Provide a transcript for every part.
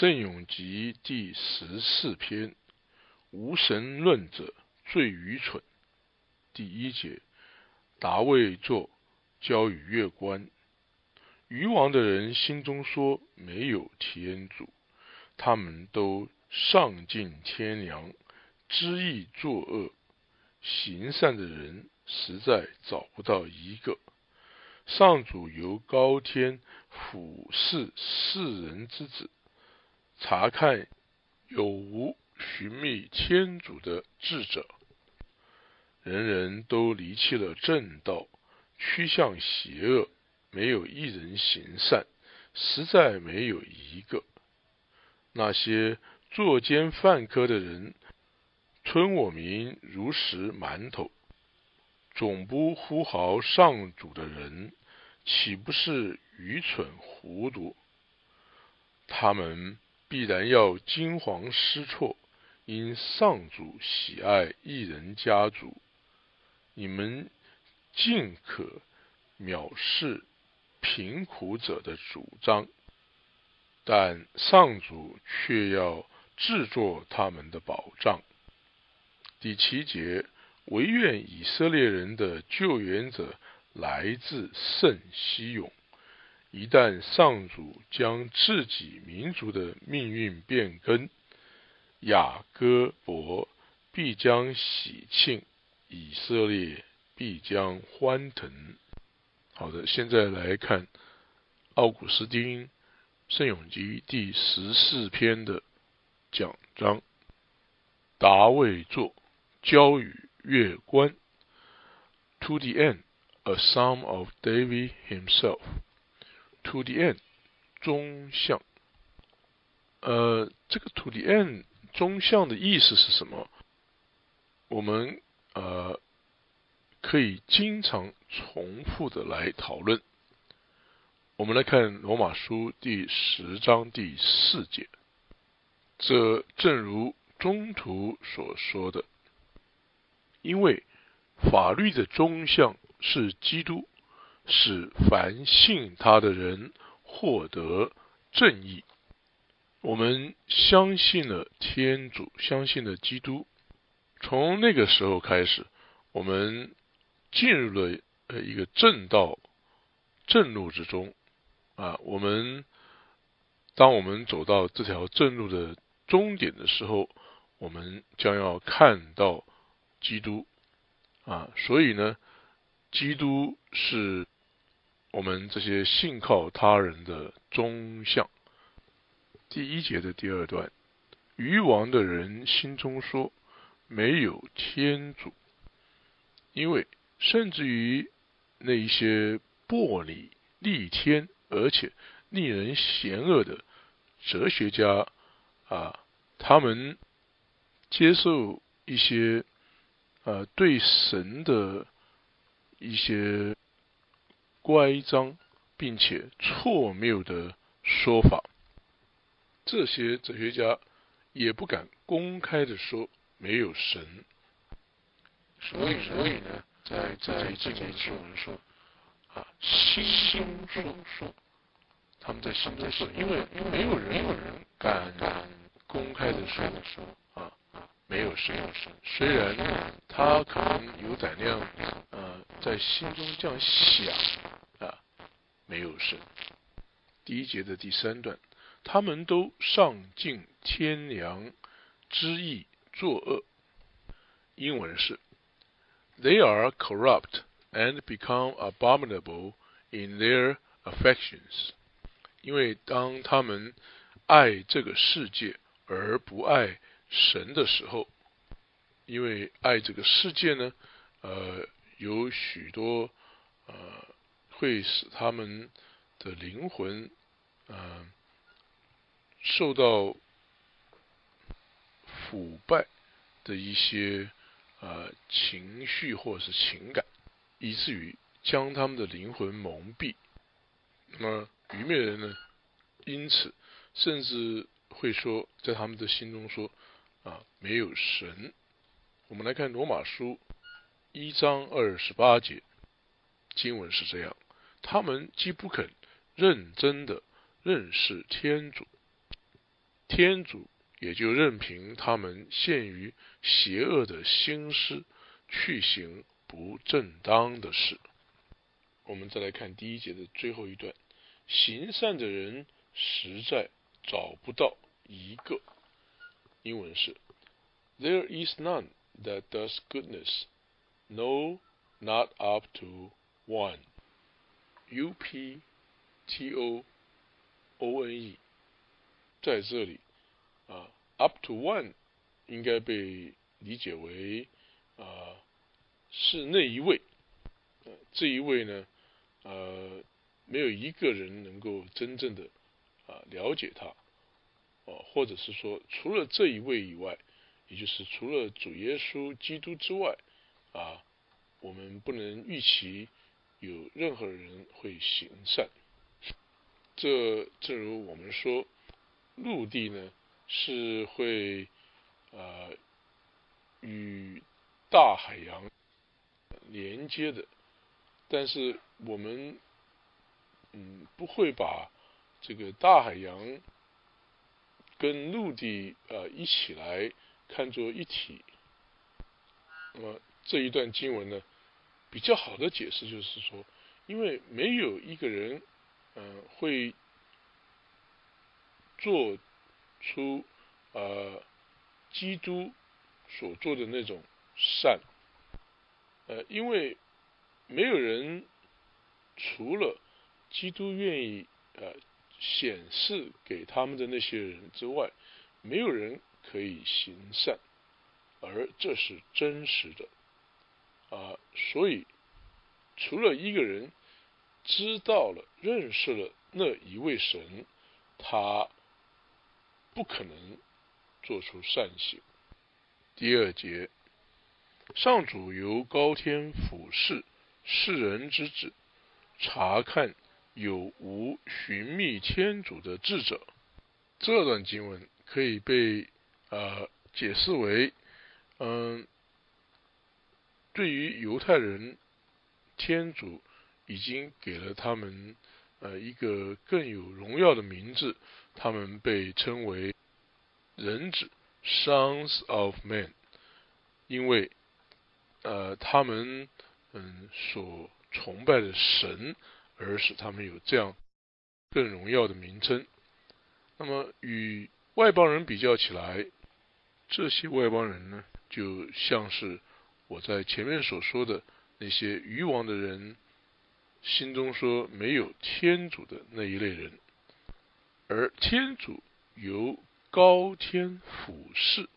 圣咏集第十四篇：无神论者最愚蠢。第一节：达卫作交与月官。愚王的人心中说没有天主，他们都丧尽天良，知意作恶，行善的人实在找不到一个。上主由高天俯视世人之子。查看有无寻觅天主的智者，人人都离弃了正道，趋向邪恶，没有一人行善，实在没有一个。那些作奸犯科的人，吞我民如食馒头，总不呼号上主的人，岂不是愚蠢糊涂？他们。必然要惊惶失措，因上主喜爱一人家族，你们尽可藐视贫苦者的主张，但上主却要制作他们的保障。第七节，唯愿以色列人的救援者来自圣西勇。一旦上主将自己民族的命运变更，雅各伯必将喜庆，以色列必将欢腾。好的，现在来看奥古斯丁《圣咏集》第十四篇的讲章。达卫作交与月官。To the end, a psalm of David himself. To the end，中项。呃，这个 to the end 中项的意思是什么？我们呃可以经常重复的来讨论。我们来看罗马书第十章第四节，这正如中途所说的，因为法律的中项是基督。使凡信他的人获得正义。我们相信了天主，相信了基督。从那个时候开始，我们进入了呃一个正道正路之中啊。我们当我们走到这条正路的终点的时候，我们将要看到基督啊。所以呢，基督是。我们这些信靠他人的忠相，第一节的第二段，愚王的人心中说：“没有天主。”因为甚至于那一些薄礼逆天而且令人嫌恶的哲学家啊，他们接受一些啊对神的一些。乖张并且错谬的说法，这些哲学家也不敢公开的说没有神。所以，所以呢，在在这节经文说啊，心中说说，他们在心中说，因为因为没有人有人敢公开的说啊啊，没有神，虽然他可能有胆量呃，在心中这样想。没有神。第一节的第三段，他们都丧尽天良之意作恶。英文是：They are corrupt and become abominable in their affections。因为当他们爱这个世界而不爱神的时候，因为爱这个世界呢，呃，有许多呃。会使他们的灵魂，嗯，受到腐败的一些呃情绪或者是情感，以至于将他们的灵魂蒙蔽。那么愚昧人呢，因此甚至会说，在他们的心中说啊，没有神。我们来看罗马书一章二十八节，经文是这样。他们既不肯认真的认识天主，天主也就任凭他们陷于邪恶的心思，去行不正当的事。我们再来看第一节的最后一段：行善的人实在找不到一个。英文是：There is none that does goodness, no, not up to one. U P T O O N E，在这里啊，up to one 应该被理解为啊是那一位，呃这一位呢，呃没有一个人能够真正的啊了解他，哦或者是说除了这一位以外，也就是除了主耶稣基督之外啊，我们不能预期。有任何人会行善，这正如我们说，陆地呢是会呃与大海洋连接的，但是我们嗯不会把这个大海洋跟陆地呃一起来看作一体。那么这一段经文呢？比较好的解释就是说，因为没有一个人，嗯，会做出呃基督所做的那种善，呃，因为没有人除了基督愿意呃显示给他们的那些人之外，没有人可以行善，而这是真实的。啊，所以除了一个人知道了、认识了那一位神，他不可能做出善行。第二节，上主由高天俯视世人之子，查看有无寻觅天主的智者。这段经文可以被呃解释为，嗯。对于犹太人，天主已经给了他们呃一个更有荣耀的名字，他们被称为人子 （Sons of Men），因为呃他们嗯所崇拜的神，而使他们有这样更荣耀的名称。那么与外邦人比较起来，这些外邦人呢，就像是。我在前面所说的那些愚妄的人心中说没有天主的那一类人，而天主由高天俯视，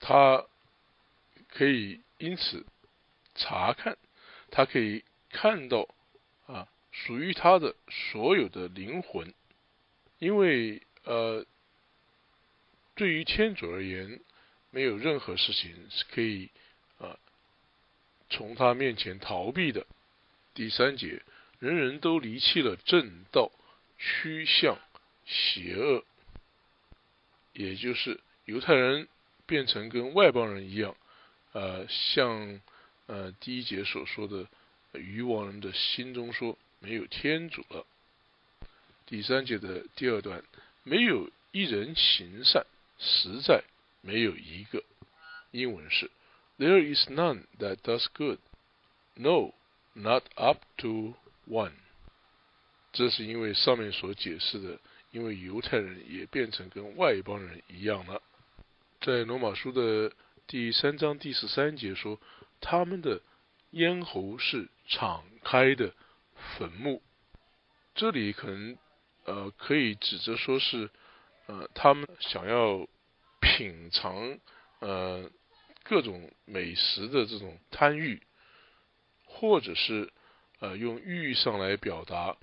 他可以因此查看，他可以看到啊属于他的所有的灵魂，因为呃对于天主而言，没有任何事情是可以。从他面前逃避的第三节，人人都离弃了正道，趋向邪恶，也就是犹太人变成跟外邦人一样，呃，像呃第一节所说的，渔王人的心中说没有天主了。第三节的第二段，没有一人行善，实在没有一个。英文是。There is none that does good, no, not up to one。这是因为上面所解释的，因为犹太人也变成跟外邦人一样了。在罗马书的第三章第十三节说，他们的咽喉是敞开的坟墓。这里可能呃可以指着说是呃他们想要品尝呃。各种美食的这种贪欲，或者是呃用欲上来表达，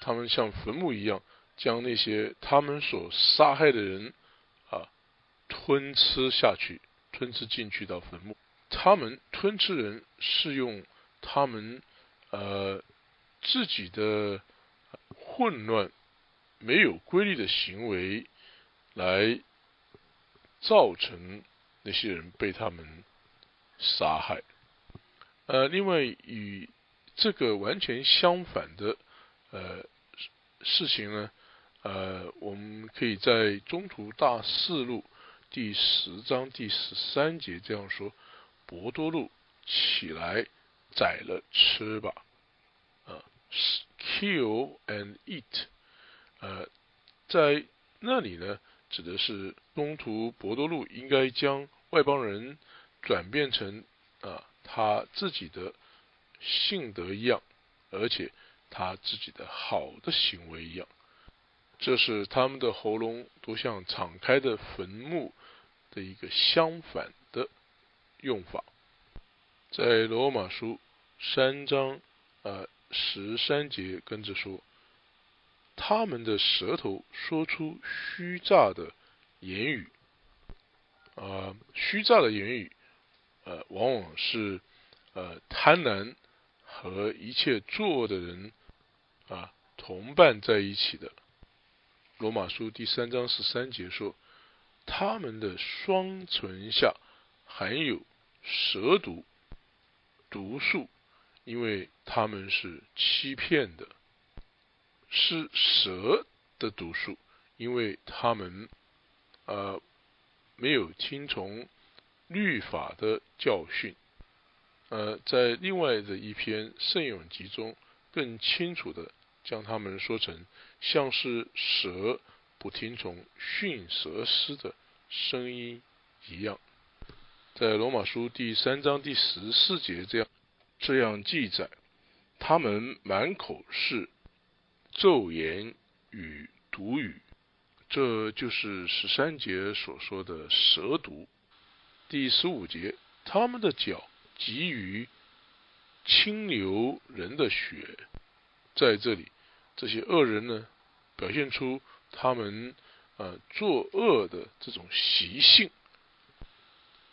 他们像坟墓一样，将那些他们所杀害的人啊吞吃下去，吞吃进去到坟墓。他们吞吃人是用他们呃自己的混乱、没有规律的行为来造成。那些人被他们杀害。呃，另外与这个完全相反的呃事情呢，呃，我们可以在中途大四路第十章第十三节这样说：“博多路起来宰了吃吧。”啊，kill and eat。呃，在那里呢，指的是中途博多路应该将外邦人转变成啊他自己的性德一样，而且他自己的好的行为一样。这是他们的喉咙都像敞开的坟墓的一个相反的用法。在罗马书三章呃十三节跟着说，他们的舌头说出虚诈的言语，呃，虚诈的言语，呃，往往是呃贪婪和一切作恶的人啊同伴在一起的。罗马书第三章十三节说：“他们的双唇下含有蛇毒毒素，因为他们是欺骗的，是蛇的毒素，因为他们呃没有听从律法的教训。呃，在另外的一篇圣咏集中，更清楚的将他们说成。”像是蛇不听从驯蛇师的声音一样，在罗马书第三章第十四节这样这样记载，他们满口是咒言与毒语，这就是十三节所说的蛇毒。第十五节，他们的脚急于清流人的血，在这里。这些恶人呢，表现出他们呃作恶的这种习性。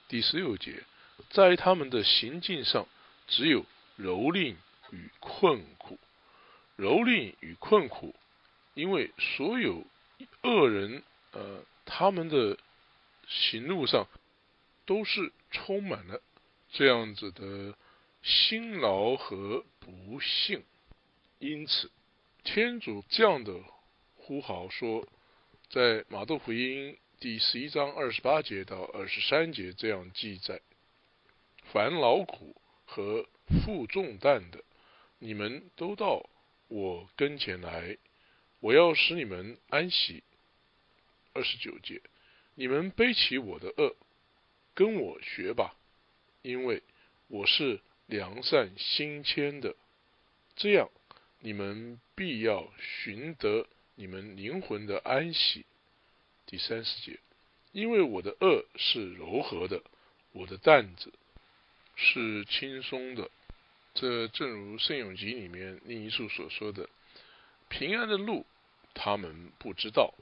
第十六节，在他们的行径上只有蹂躏与困苦，蹂躏与困苦，因为所有恶人呃他们的行路上都是充满了这样子的辛劳和不幸，因此。天主这样的呼号说，在马窦福音第十一章二十八节到二十三节这样记载：凡劳苦和负重担的，你们都到我跟前来，我要使你们安息。二十九节，你们背起我的恶，跟我学吧，因为我是良善心谦的，这样。你们必要寻得你们灵魂的安息。第三十节，因为我的恶是柔和的，我的担子是轻松的。这正如圣咏集里面另一处所说的：“平安的路，他们不知道。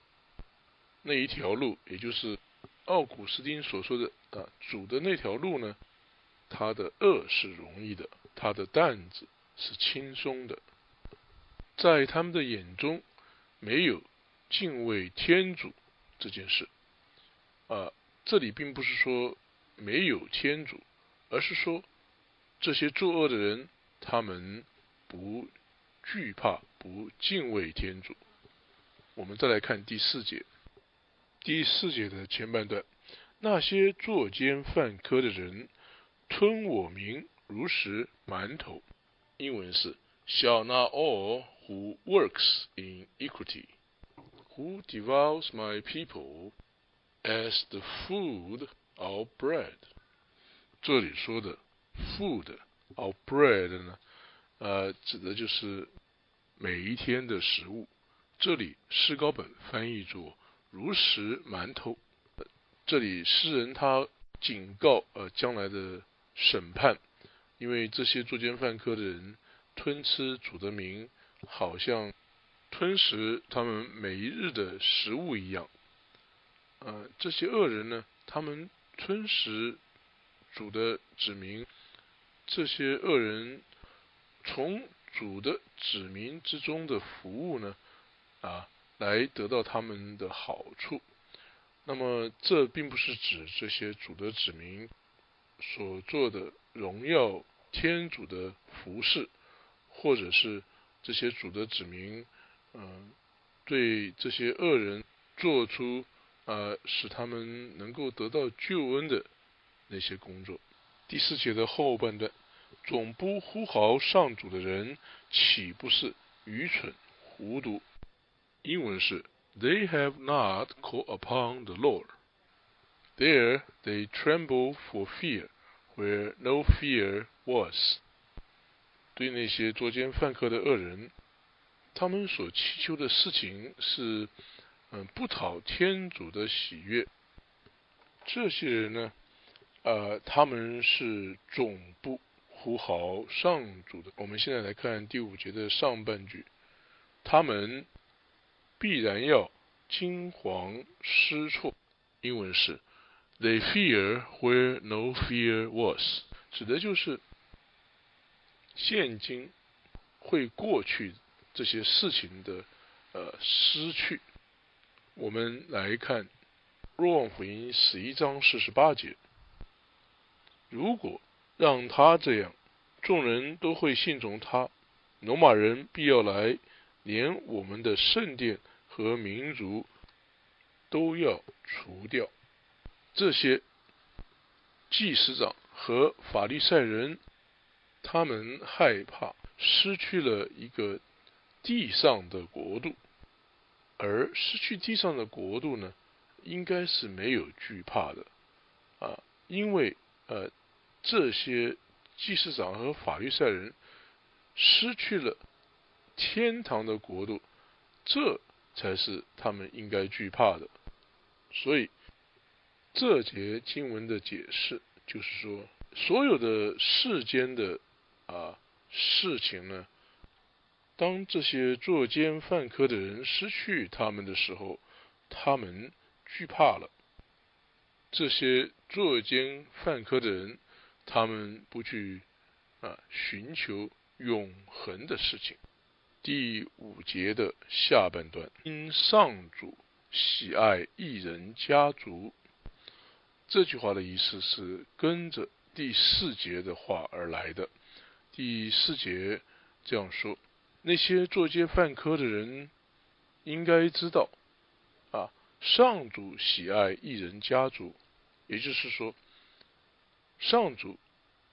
那一条路，也就是奥古斯丁所说的啊，主的那条路呢，他的恶是容易的，他的担子是轻松的。”在他们的眼中，没有敬畏天主这件事。啊，这里并不是说没有天主，而是说这些作恶的人，他们不惧怕、不敬畏天主。我们再来看第四节，第四节的前半段：那些作奸犯科的人，吞我名如食馒头。英文是 shall not all。who works in equity, who devours my people as the food of bread。这里说的 food of bread 呢，呃，指的就是每一天的食物。这里诗高本翻译作如食馒头。这里诗人他警告呃将来的审判，因为这些作奸犯科的人吞吃主的名。好像吞食他们每一日的食物一样，呃，这些恶人呢，他们吞食主的指明，这些恶人从主的指明之中的服务呢，啊，来得到他们的好处。那么，这并不是指这些主的指明所做的荣耀天主的服饰，或者是。这些主的指明，嗯，对这些恶人做出呃使他们能够得到救恩的那些工作。第四节的后半段，总不呼号上主的人，岂不是愚蠢糊涂？英文是 They have not called upon the Lord. There they tremble for fear, where no fear was. 对那些作奸犯科的恶人，他们所祈求的事情是，嗯，不讨天主的喜悦。这些人呢，呃，他们是总部呼号上主的。我们现在来看第五节的上半句，他们必然要惊惶失措。英文是 They fear where no fear was，指的就是现今会过去这些事情的呃失去。我们来看《若望福音》十一章四十八节：如果让他这样，众人都会信从他，罗马人必要来，连我们的圣殿和民族都要除掉。这些祭司长和法利赛人，他们害怕失去了一个地上的国度，而失去地上的国度呢，应该是没有惧怕的啊，因为呃，这些祭司长和法利赛人失去了天堂的国度，这才是他们应该惧怕的，所以。这节经文的解释就是说，所有的世间的啊事情呢，当这些作奸犯科的人失去他们的时候，他们惧怕了。这些作奸犯科的人，他们不去啊寻求永恒的事情。第五节的下半段，因上主喜爱一人家族。这句话的意思是跟着第四节的话而来的。第四节这样说：那些作奸犯科的人应该知道，啊，上主喜爱一人家族，也就是说，上主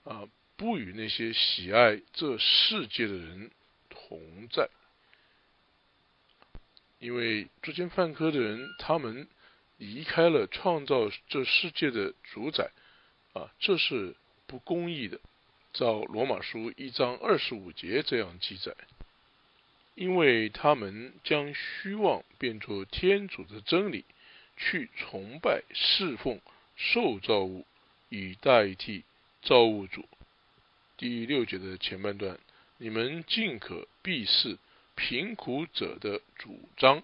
啊不与那些喜爱这世界的人同在，因为作奸犯科的人他们。离开了创造这世界的主宰，啊，这是不公义的。照罗马书一章二十五节这样记载，因为他们将虚妄变作天主的真理，去崇拜侍奉受造物，以代替造物主。第六节的前半段，你们尽可避视贫苦者的主张，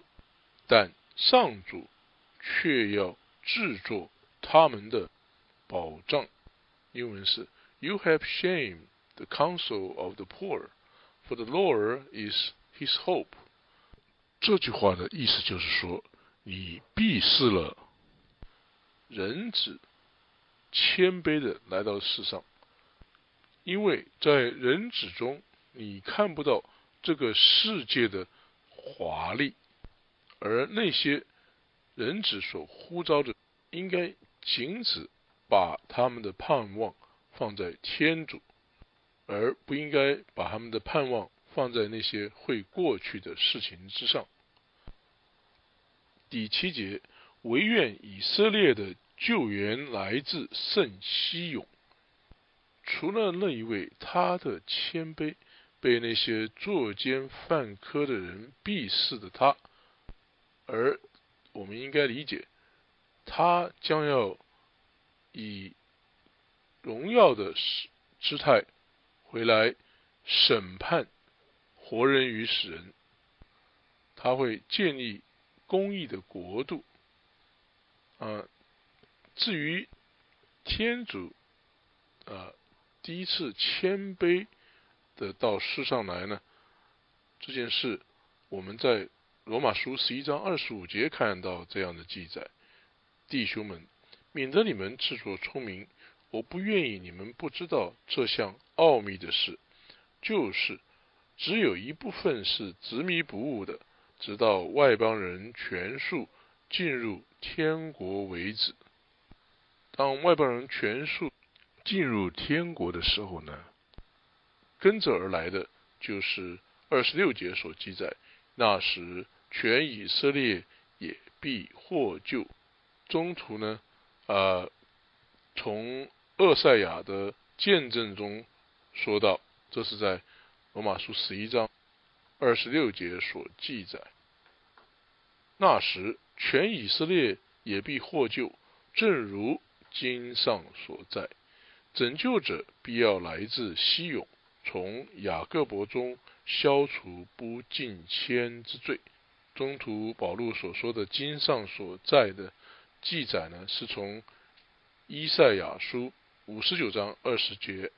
但上主。却要制作他们的保障。英文是 "You have shamed the counsel of the poor, for the Lord is his hope." 这句话的意思就是说，你鄙视了人子谦卑的来到世上，因为在人子中你看不到这个世界的华丽，而那些。人子所呼召的，应该仅只把他们的盼望放在天主，而不应该把他们的盼望放在那些会过去的事情之上。第七节，唯愿以色列的救援来自圣西勇。除了那一位，他的谦卑被那些作奸犯科的人鄙视的他，而。我们应该理解，他将要以荣耀的姿态回来审判活人与死人，他会建立公义的国度。啊，至于天主啊第一次谦卑的到世上来呢，这件事我们在。罗马书十一章二十五节看到这样的记载：弟兄们，免得你们自作聪明，我不愿意你们不知道这项奥秘的事，就是只有一部分是执迷不悟的，直到外邦人全数进入天国为止。当外邦人全数进入天国的时候呢，跟着而来的就是二十六节所记载，那时全以色列也必获救。中途呢，呃，从厄赛亚的见证中说到，这是在罗马书十一章二十六节所记载。那时全以色列也必获救，正如经上所在，拯救者必要来自西勇，从雅各伯中消除不敬谦之罪。中途保禄所说的经上所在的记载呢，是从伊赛亚书五十九章二十节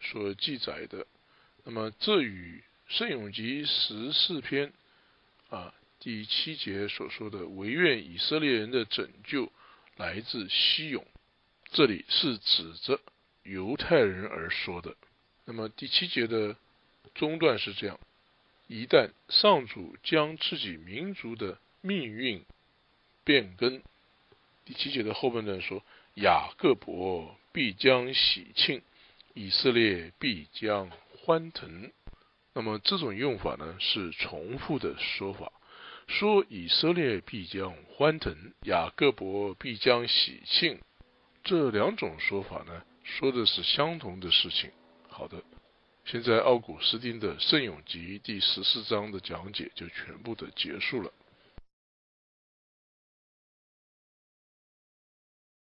所记载的。那么这与圣咏集十四篇啊第七节所说的唯愿以色列人的拯救来自西勇。这里是指着犹太人而说的。那么第七节的中段是这样：一旦上主将自己民族的命运变更，第七节的后半段说，雅各伯必将喜庆，以色列必将欢腾。那么这种用法呢，是重复的说法，说以色列必将欢腾，雅各伯必将喜庆。这两种说法呢，说的是相同的事情。好的，现在奥古斯丁的《圣咏集》第十四章的讲解就全部的结束了。